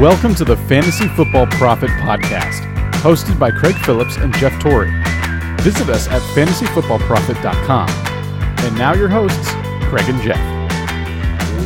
Welcome to the Fantasy Football Profit Podcast, hosted by Craig Phillips and Jeff Torrey. Visit us at fantasyfootballprofit.com. And now your hosts, Craig and Jeff.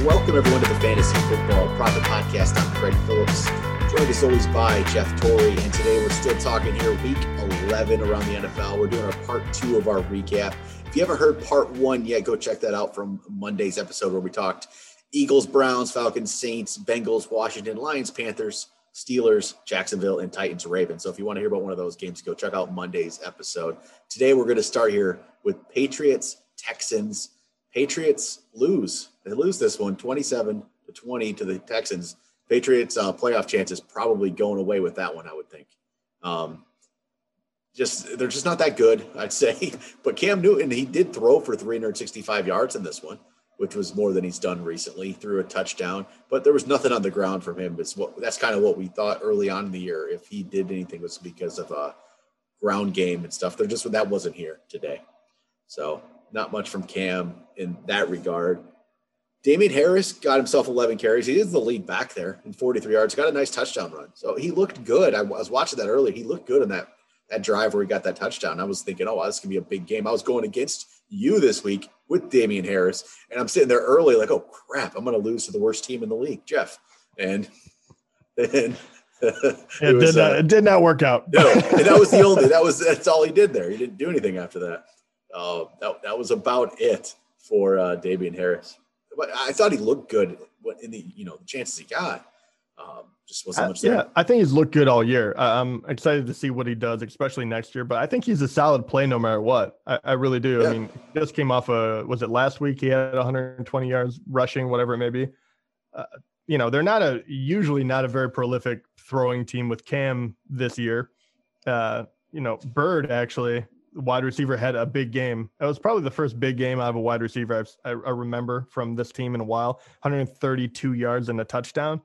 Welcome everyone to the Fantasy Football Profit Podcast. I'm Craig Phillips, joined as always by Jeff Torrey, and today we're still talking here week 11 around the NFL. We're doing our part two of our recap. If you haven't heard part one yet, go check that out from Monday's episode where we talked Eagles, Browns, Falcons, Saints, Bengals, Washington, Lions, Panthers, Steelers, Jacksonville, and Titans, Ravens. So if you want to hear about one of those games, go check out Monday's episode. Today we're going to start here with Patriots, Texans. Patriots lose. They lose this one 27 to 20 to the Texans. Patriots uh, playoff chances probably going away with that one, I would think. Um, just they're just not that good, I'd say. But Cam Newton, he did throw for 365 yards in this one which was more than he's done recently, threw a touchdown, but there was nothing on the ground from him. It's what that's kind of what we thought early on in the year. If he did anything, it was because of a ground game and stuff. They're just that wasn't here today. So not much from Cam in that regard. Damien Harris got himself 11 carries. He is the lead back there in 43 yards. Got a nice touchdown run. So he looked good. I was watching that earlier. He looked good in that that drive where he got that touchdown. I was thinking, oh, this can be a big game. I was going against you this week with Damien Harris, and I'm sitting there early, like, oh crap, I'm going to lose to the worst team in the league, Jeff. And then it, it, was, did not, uh, it did not work out. no, and that was the only that was that's all he did there. He didn't do anything after that. Uh, that, that was about it for uh, Damien Harris. But I thought he looked good what in the you know the chances he got. Um, just wasn't much there. Yeah, I think he's looked good all year. I'm excited to see what he does, especially next year. But I think he's a solid play no matter what. I, I really do. Yeah. I mean, just came off a was it last week? He had 120 yards rushing, whatever it may be. Uh, you know, they're not a usually not a very prolific throwing team with Cam this year. Uh, you know, Byrd actually wide receiver had a big game. It was probably the first big game out of a wide receiver I've, I, I remember from this team in a while. 132 yards and a touchdown.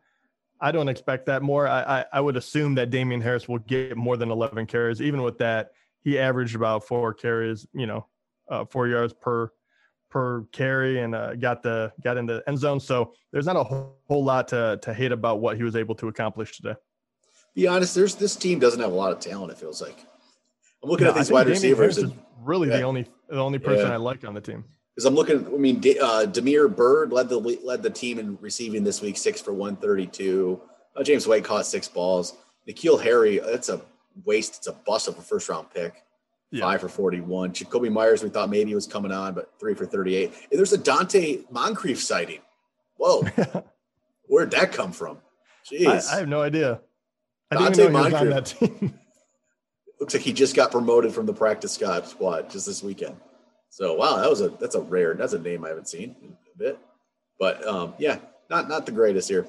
I don't expect that more. I, I, I would assume that Damien Harris will get more than 11 carries. Even with that, he averaged about four carries, you know, uh, four yards per per carry, and uh, got the got in the end zone. So there's not a whole, whole lot to to hate about what he was able to accomplish today. Be honest, there's this team doesn't have a lot of talent. It feels like. I'm looking no, at these wide Damien receivers. and, really yeah. the only the only person yeah. I like on the team because I'm looking. I mean, uh, Damiere Byrd led the led the team in receiving this week, six for 132. Uh, James White caught six balls. N'Keal Harry, that's a waste. It's a bust of a first round pick. Yeah. Five for 41. Jakobi Meyers, we thought maybe was coming on, but three for 38. And there's a Donte Moncrief sighting. Whoa. Where'd that come from? Jeez. I, I have no idea. I Donte Moncrief. Looks like he just got promoted from the practice squad just this weekend. So wow, that was a that's a rare that's a name I haven't seen a bit. But um, yeah, not not the greatest here.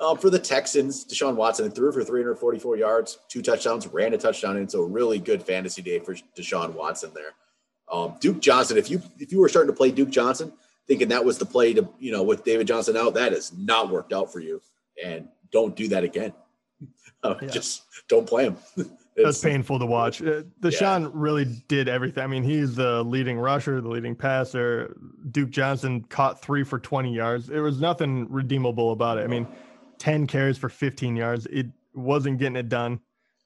Um, for the Texans, Deshaun Watson threw for 344 yards, two touchdowns, ran a touchdown in. So a really good fantasy day for Deshaun Watson there. Um, Duke Johnson, if you if you were starting to play Duke Johnson, thinking that was the play to you know with David Johnson out, that has not worked out for you, and don't do that again. Uh, yeah. Just don't play him. That's painful to watch. Deshaun yeah. really did everything. I mean, he's the leading rusher, the leading passer. Duke Johnson caught three for 20 yards. There was nothing redeemable about it. I mean, 10 carries for 15 yards. It wasn't getting it done.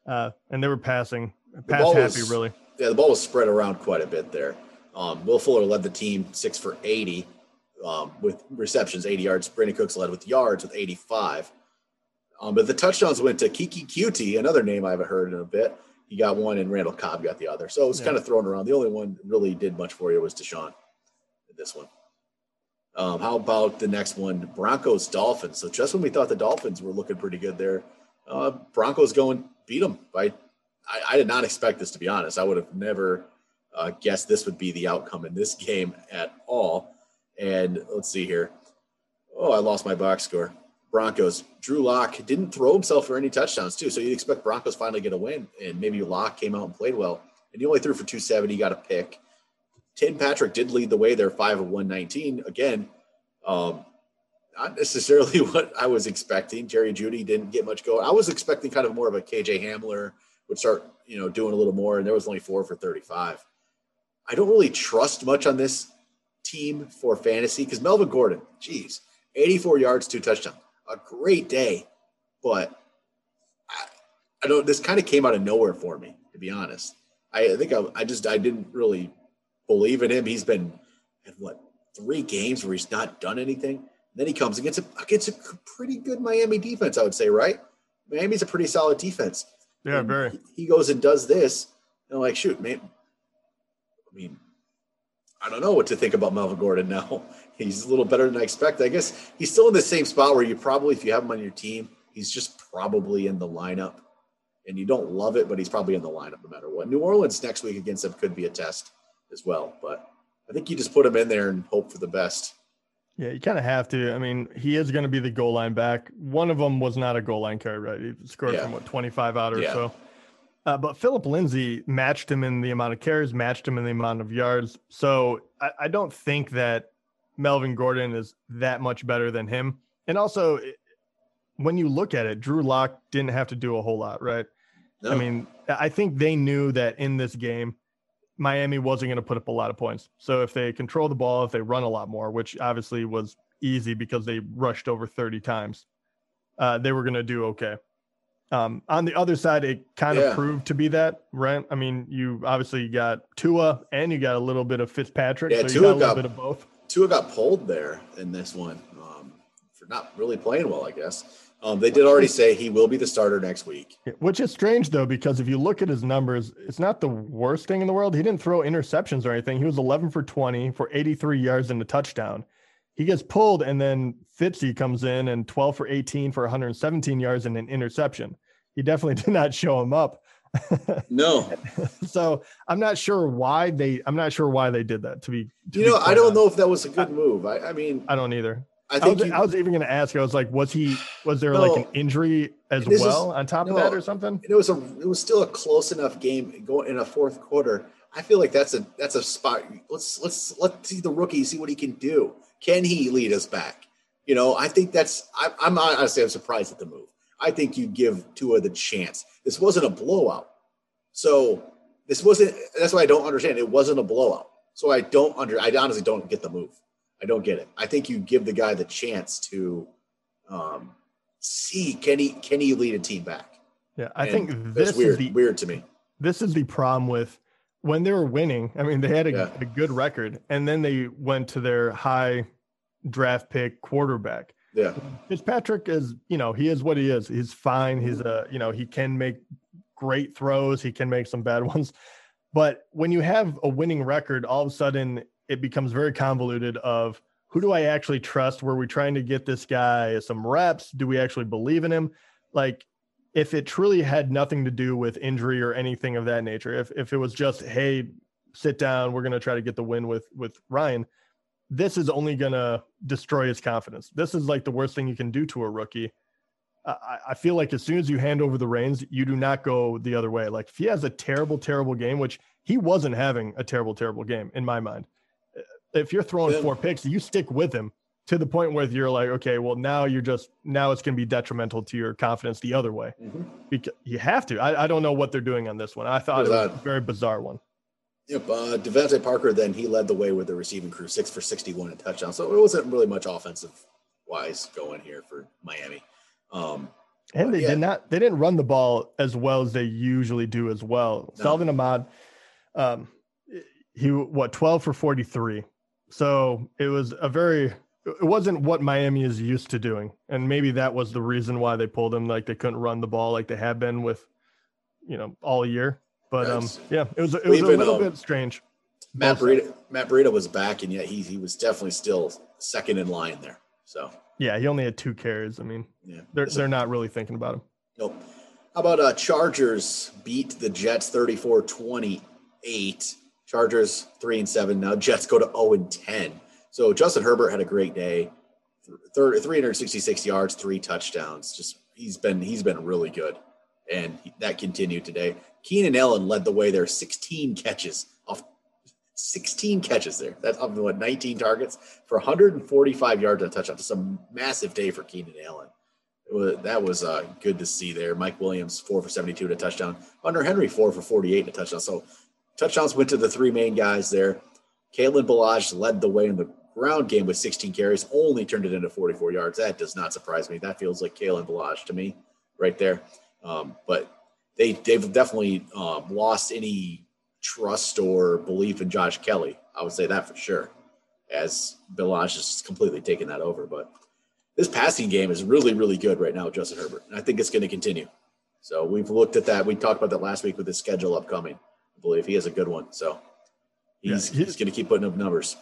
Uh, and they were passing, pass happy, was, really. Yeah, the ball was spread around quite a bit there. Um, Will Fuller led the team six for 80 um, with receptions, 80 yards. Brandin Cooks led with yards with 85. Um, but the touchdowns went to Keke Coutee, another name I haven't heard in a bit. He got one, and Randall Cobb got the other. So it was yeah. kind of thrown around. The only one really did much for you was Deshaun. In this one. Um, how about the next one? Broncos Dolphins. So just when we thought the Dolphins were looking pretty good there, uh, Broncos going beat them. By, I, I, did not expect this to be honest. I would have never uh, guessed this would be the outcome in this game at all. And let's see here. Oh, I lost my box score. Broncos. Drew Lock didn't throw himself for any touchdowns too, so you'd expect Broncos finally get a win, and maybe Lock came out and played well, and he only threw for 270, got a pick. Tim Patrick did lead the way there, five of 119. Again, um, not necessarily what I was expecting. Jerry Jeudy didn't get much going. I was expecting kind of more of a KJ Hamler would start, you know, doing a little more, and there was only four for 35. I don't really trust much on this team for fantasy because Melvin Gordon, geez, 84 yards, two touchdowns a great day. but I, I don't. This kind of came out of nowhere for me, to be honest. I, I think I, I just I didn't really believe in him. He's been at what three games where he's not done anything. then he comes against a against a pretty good Miami defense, I would say, right? Miami's a pretty solid defense. Yeah, and very. He goes and does this, and I'm like, shoot, man. I mean, I don't know what to think about Melvin Gordon now. He's a little better than I expect. I guess he's still in the same spot where you probably, if you have him on your team, he's just probably in the lineup. And you don't love it, but he's probably in the lineup no matter what. New Orleans next week against them could be a test as well. But I think you just put him in there and hope for the best. Yeah, you kind of have to. I mean, he is going to be the goal line back. One of them was not a goal line carry, right? He scored yeah. from what 25 out or yeah. so. Uh, but Phillip Lindsay matched him in the amount of carries, matched him in the amount of yards. So I, I don't think that Melvin Gordon is that much better than him. And also, when you look at it, Drew Lock didn't have to do a whole lot, right? No. I mean, I think they knew that in this game, Miami wasn't going to put up a lot of points. So if they control the ball, if they run a lot more, which obviously was easy because they rushed over 30 times, uh, they were going to do okay. Um, on the other side, it kind of proved to be that, right? I mean, you obviously got Tua and you got a little bit of Fitzpatrick. Yeah, so Tua got, got, a little bit of both. Tua got pulled there in this one um, for not really playing well, I guess. Um, they did already say he will be the starter next week. Which is strange though, because if you look at his numbers, it's not the worst thing in the world. He didn't throw interceptions or anything. He was 11 for 20 for 83 yards and a touchdown. He gets pulled, and then Fitzy comes in and 12 for 18 for 117 yards and an interception. He definitely did not show him up. no. so I'm not sure why they. I'm not sure why they did that. To be, to you know, I don't honest. know if that was a good move. I, I mean, I don't either. I think I was, you, I was even going to ask. I was like, was he? Was there no, like an injury as well on top no, of that, or something? It was a. It was still a close enough game going in a fourth quarter. I feel like that's a that's a spot. Let's let's let's see the rookie see what he can do. Can he lead us back? You know, I think that's. I, I'm honestly I'm surprised at the move. I think you give Tua the chance. This wasn't a blowout, so this wasn't. That's why I don't understand. It wasn't a blowout, so I don't under. I honestly don't get the move. I don't get it. I think you give the guy the chance to um, see can he can he lead a team back. Yeah, I and think this weird, is the, weird to me. This is the problem with when they were winning. I mean, they had a, yeah. a good record, and then they went to their high draft pick quarterback. Yeah, Fitzpatrick is you know he is what he is. He's fine. He's a you know he can make great throws. He can make some bad ones. But when you have a winning record, all of a sudden it becomes very convoluted of who do I actually trust? Were we trying to get this guy some reps? Do we actually believe in him? Like, if it truly had nothing to do with injury or anything of that nature, if if it was just, hey, sit down, we're gonna try to get the win with with Ryan, this is only gonna destroy his confidence. This is like the worst thing you can do to a rookie. I, I feel like as soon as you hand over the reins, you do not go the other way. Like if he has a terrible, terrible game, which he wasn't having a terrible, terrible game in my mind if you're throwing four picks, you stick with him to the point where you're like, okay, well now you're just now it's going to be detrimental to your confidence the other way mm-hmm. because you have to. I, I, don't know what they're doing on this one. I thought it was a very bizarre one. Yep, uh, DeVante Parker. Then he led the way with the receiving crew, six for sixty-one and touchdown. So it wasn't really much offensive wise going here for Miami. Um, and they yeah. did not. They didn't run the ball as well as they usually do as well. No. Salvon Ahmed, um, he what twelve for forty-three so it was a very it wasn't what Miami is used to doing. And maybe that was the reason why they pulled him like they couldn't run the ball like they have been with you know all year. But um yeah, it was it was even, a little um, bit strange. Matt Breida, Matt Breida was back and yet he he was definitely still second in line there. So yeah, he only had two carries. I mean, yeah, they're they're not really thinking about him. Nope. How about uh Chargers beat the Jets 34-28 Chargers three and seven now. Jets go to zero and ten. So Justin Herbert had a great day. 366 yards, three touchdowns. Just he's been he's been really good, and that continued today. Keenan Allen led the way there, 16 catches off 16 catches there. That's up to what 19 targets for 145 yards and a touchdown. Just a massive day for Keenan Allen. Was, that was uh, good to see there. Mike Williams four for 72 and a touchdown. Hunter Henry four for 48 and a touchdown. So touchdowns went to the three main guys there. Kalen Ballage led the way in the ground game with 16 carries, only turned it into 44 yards. That does not surprise me. That feels like Kalen Ballage to me. right there. Um, but they they've definitely um, lost any trust or belief in Josh Kelley. I would say that for sure, as Ballage has completely taken that over. But this passing game is really, really good right now, Justin Herbert. And I think it's going to continue. So we've looked at that. We talked about that last week with his schedule upcoming. I believe he has a good one. So he's, yeah, he's, he's going to keep putting up numbers.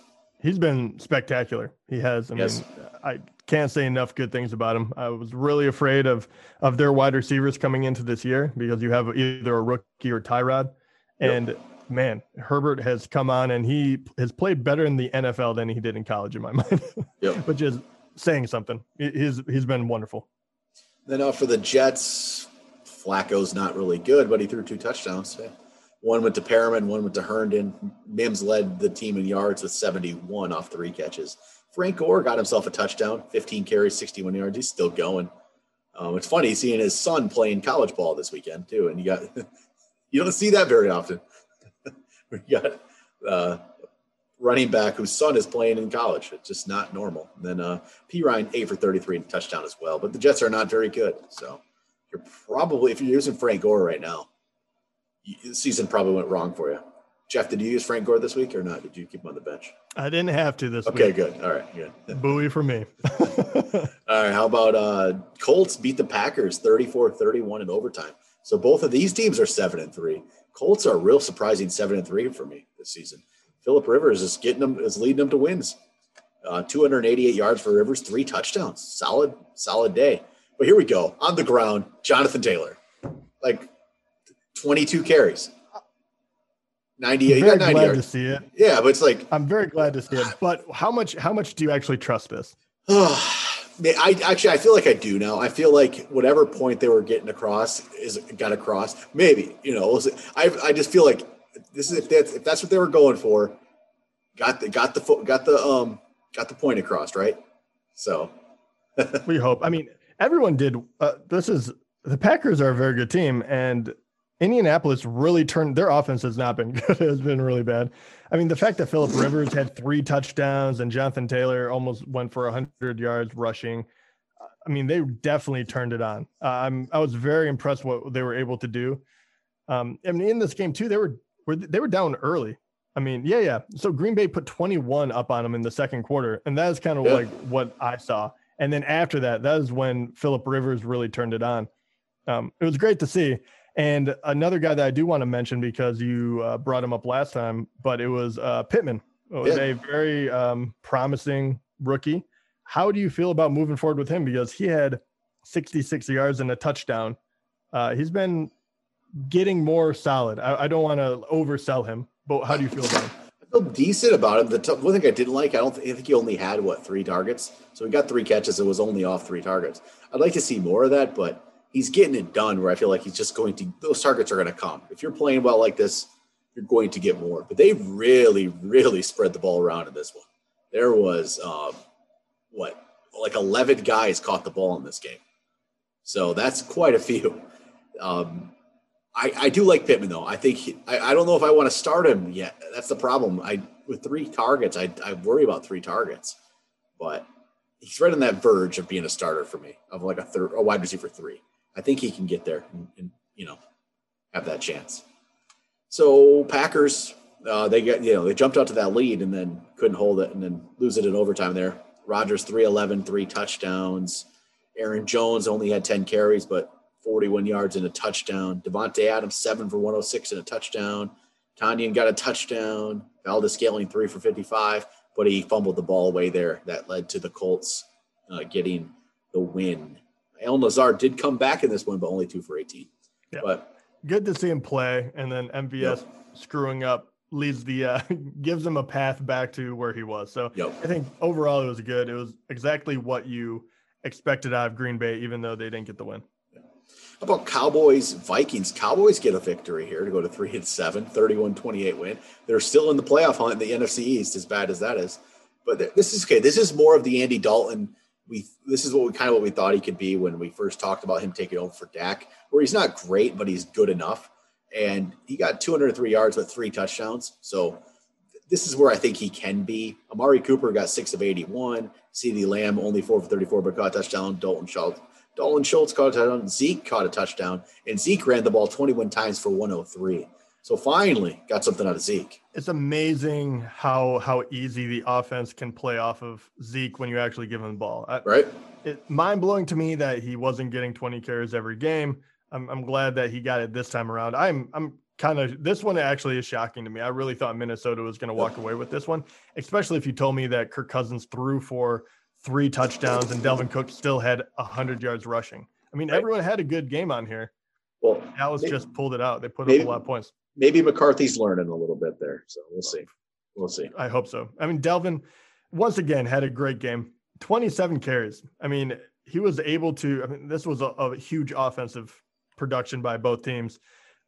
He's been spectacular. He has. I yes. mean, I can't say enough good things about him. I was really afraid of of their wide receivers coming into this year because you have either a rookie or Tyrod, and yep. man, Herbert has come on and he has played better in the NFL than he did in college in my mind, yep. which is saying something. He's he's been wonderful. Then uh, for the Jets, Flacco's not really good, but he threw two touchdowns. One went to Perriman, one went to Herndon. Mims led the team in yards with 71 off three catches. Frank Gore got himself a touchdown, 15 carries, 61 yards. He's still going. Um, it's funny seeing his son playing college ball this weekend too, and you got you don't see that very often. you got uh, running back whose son is playing in college. It's just not normal. And then uh, Perine eight for 33 and touchdown as well. But the Jets are not very good, so you're probably if you're using Frank Gore right now, season probably went wrong for you. Jeff, did you use Frank Gore this week or not? Did you keep him on the bench? I didn't have to this okay, week. Okay, good. All right, good. Buoy for me. All right, how about uh Colts beat the Packers 34-31 in overtime. So both of these teams are 7 and 3. Colts are a real surprising 7 and 3 for me this season. Philip Rivers is getting them is leading them to wins. Uh, 288 yards for Rivers, three touchdowns. Solid, solid day. But here we go. On the ground, Jonathan Taylor. Like 22 carries. 98. Very glad yards. to see it. Yeah, but it's like I'm very glad to see it. But how much how much do you actually trust this? I actually I feel like I do now. I feel like whatever point they were getting across is got across. Maybe you know. I I just feel like this is if that's if that's what they were going for. Got the got the got the um got the point across right. So we hope. I mean, everyone did. Uh, this is the Packers are a very good team, and Indianapolis really turned their offense has not been good. it has been really bad. I mean, the fact that Philip Rivers had three touchdowns and Jonathan Taylor almost went for 100 yards rushing. I mean, they definitely turned it on. Uh, I'm I was very impressed what they were able to do. Um, I mean, in this game too, they were, were they were down early. I mean, yeah, yeah. So Green Bay put 21 up on them in the second quarter, and that is kind of yeah. like what I saw. And then after that, that is when Philip Rivers really turned it on. Um, it was great to see. And another guy that I do want to mention because you uh, brought him up last time, but it was uh, Pittman. It was yeah. a very um, promising rookie. How do you feel about moving forward with him? Because he had 66 yards and a touchdown. Uh, he's been getting more solid. I, I don't want to oversell him, but how do you feel about him? I feel decent about him. The t- one thing I didn't like, I don't th- I think he only had what three targets. So he got three catches. It was only off three targets. I'd like to see more of that, but he's getting it done where I feel like he's just going to those targets are going to come. If you're playing well like this, you're going to get more. But they really, really spread the ball around in this one. There was um, what like 11 guys caught the ball in this game, so that's quite a few. Um, I, I do like Pittman though. I think he, I, I don't know if I want to start him yet. That's the problem. I with three targets, I, I worry about three targets, but he's right on that verge of being a starter for me of like a third, a wide receiver three. I think he can get there and, and you know have that chance. So Packers, uh, they get you know they jumped out to that lead and then couldn't hold it and then lose it in overtime there. Rodgers 311, three touchdowns. Aaron Jones only had 10 carries, but 41 yards and a touchdown. Davante Adams, seven for 106 and a touchdown. Tonyan got a touchdown. Valdes-Scantling, three for 55, but he fumbled the ball away there. That led to the Colts uh, getting the win. Allen Lazard did come back in this one, but only two for 18. Yeah. But good to see him play. And then MVS yep. screwing up leads the uh, gives him a path back to where he was. So yep. I think overall it was good. It was exactly what you expected out of Green Bay, even though they didn't get the win. How about Cowboys Vikings? Cowboys get a victory here to go to three and seven, 31 28 win. They're still in the playoff hunt in the NFC East, as bad as that is. But this is okay. This is more of the Andy Dalton we this is what we kind of what we thought he could be when we first talked about him taking over for Dak, where he's not great, but he's good enough. And he got 203 yards with three touchdowns. So this is where I think he can be. Amari Cooper got six of 81. CeeDee Lamb only four for 34, but caught a touchdown. Dalton Schultz Dalton Schultz caught a touchdown. Zeke caught a touchdown, and Zeke ran the ball 21 times for 103. So finally, got something out of Zeke. It's amazing how how easy the offense can play off of Zeke when you actually give him the ball. right. It mind blowing to me that he wasn't getting 20 carries every game. I'm, I'm glad that he got it this time around. I'm I'm kind of this one actually is shocking to me. I really thought Minnesota was going to walk away with this one, especially if you told me that Kirk Cousins threw for three touchdowns and Dalvin Cook still had 100 yards rushing. I mean, right. everyone had a good game on here. Well, Dallas maybe, just pulled it out. They put maybe, up a lot of points. Maybe McCarthy's learning a little bit there, so we'll see. We'll see. I hope so. I mean, Dalvin once again had a great game. 27 carries. I mean, he was able to. I mean, this was a, a huge offensive production by both teams,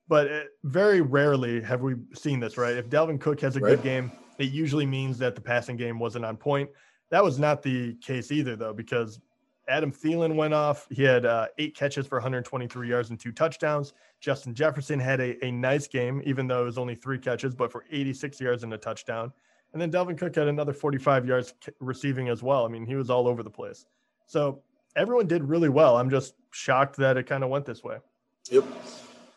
but it, very rarely have we seen this. Right? If Dalvin Cook has a right. good game, it usually means that the passing game wasn't on point. That was not the case either, though, because Adam Thielen went off. He had uh, eight catches for 123 yards and two touchdowns. Justin Jefferson had a, a nice game, even though it was only three catches, but for 86 yards and a touchdown. And then Dalvin Cook had another 45 yards receiving as well. I mean, he was all over the place. So everyone did really well. I'm just shocked that it kind of went this way. Yep.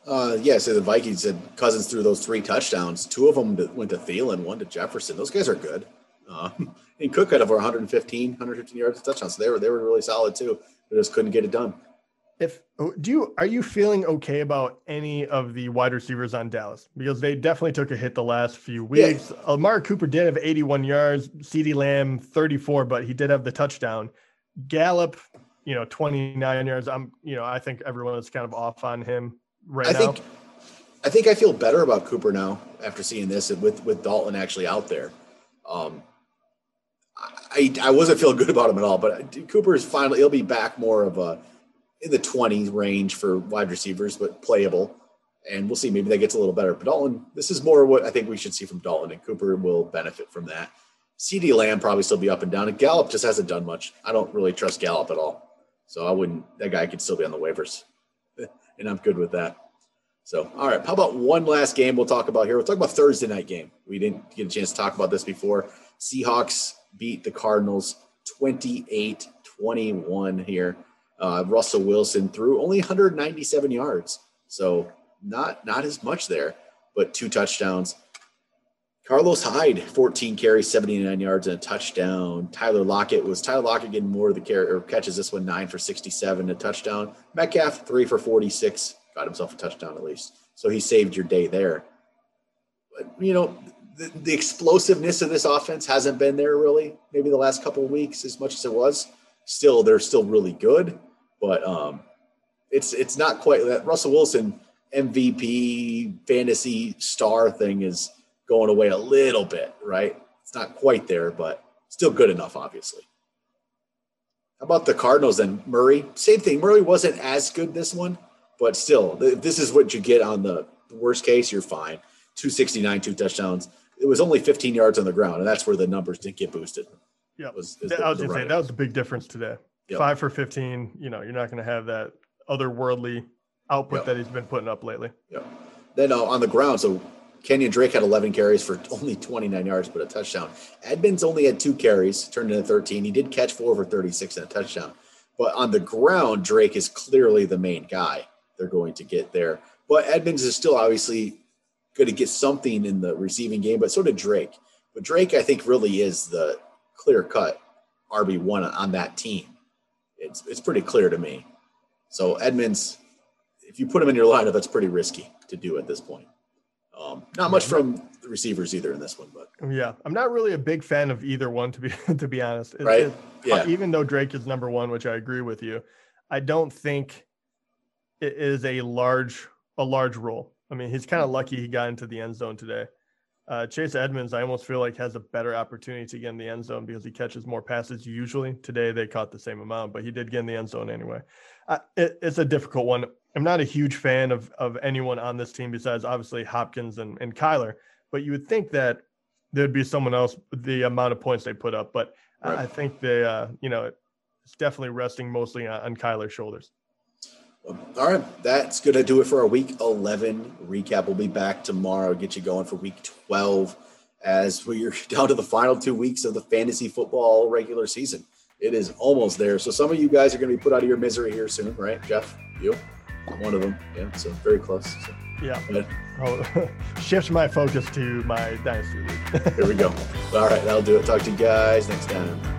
Uh, yeah, so the Vikings said Cousins threw those three touchdowns. Two of them went to Thielen, one to Jefferson. Those guys are good. Uh, and Cook had over 115, 115 yards touchdowns. So they were they were really solid too. They just couldn't get it done. If oh, do you are you feeling okay about any of the wide receivers on Dallas because they definitely took a hit the last few weeks. Yeah. Amari Cooper did have 81 yards, CeeDee Lamb 34, but he did have the touchdown. Gallup, you know, 29 yards. I'm, you know, I think everyone is kind of off on him right I now. Think, I think I feel better about Cooper now after seeing this with with Dalton actually out there. Um, I, I wasn't feeling good about him at all, but Cooper is finally he'll be back more of a in the 20s range for wide receivers, but playable. And we'll see. Maybe that gets a little better. But Dalton, this is more what I think we should see from Dalton, and Cooper will benefit from that. CeeDee Lamb probably still be up and down, and Gallup just hasn't done much. I don't really trust Gallup at all, so I wouldn't. That guy could still be on the waivers, and I'm good with that. So, all right. How about one last game we'll talk about here? We'll talk about Thursday night game. We didn't get a chance to talk about this before. Seahawks beat the Cardinals 28 21 here. Uh, Russell Wilson threw only 197 yards, so not not as much there, but two touchdowns. Carlos Hyde, 14 carries, 79 yards, and a touchdown. Tyler Lockett was Tyler Lockett getting more of the carry or catches this one nine for 67, a touchdown. Metcalf three for 46, got himself a touchdown at least. So he saved your day there. But you know, the, the explosiveness of this offense hasn't been there really. Maybe the last couple of weeks as much as it was. Still, they're still really good, but um, it's it's not quite that Russell Wilson MVP fantasy star thing is going away a little bit, right? It's not quite there, but still good enough, obviously. How about the Cardinals and Murray? Same thing. Murray wasn't as good this one, but still, this is what you get on the worst case. You're fine. 269, two touchdowns it was only 15 yards on the ground, and that's where the numbers didn't get boosted. Yeah, was, the, I was going to say that was the big difference today. Yep. Five for 15. You know, you're not going to have that otherworldly output yep. that he's been putting up lately. Yeah. Then uh, on the ground, so Kenyan Drake had 11 carries for only 29 yards, but a touchdown. Edmonds only had two carries, turned into 13. He did catch four for 36 and a touchdown. But on the ground, Drake is clearly the main guy they're going to get there. But Edmonds is still obviously going to get something in the receiving game, but so did Drake. But Drake, I think, really is the clear cut RB one on that team. It's it's pretty clear to me. So Edmonds, if you put him in your lineup, that's pretty risky to do at this point. Um, not much from the receivers either in this one, but yeah, I'm not really a big fan of either one to be to be honest. It's, right? Yeah. Even though Drake is number one, which I agree with you, I don't think it is a large a large role. I mean, he's kind of lucky he got into the end zone today. Uh, Chase Edmonds, I almost feel like has a better opportunity to get in the end zone because he catches more passes usually. Today they caught the same amount, but he did get in the end zone anyway. Uh, it, it's a difficult one. I'm not a huge fan of of anyone on this team besides obviously Hopkins and, and Kyler, but you would think that there'd be someone else the amount of points they put up. But right. I think they, uh, you know, it's definitely resting mostly on, on Kyler's shoulders. All right, that's going to do it for our week 11 recap. We'll be back tomorrow, get you going for week 12 as we're down to the final two weeks of the fantasy football regular season. It is almost there. So some of you guys are going to be put out of your misery here soon, right, Jeff? You, one of them. Yeah, so very close. So, yeah. Oh, shift my focus to my dynasty league. here we go. All right, that'll do it. Talk to you guys next time.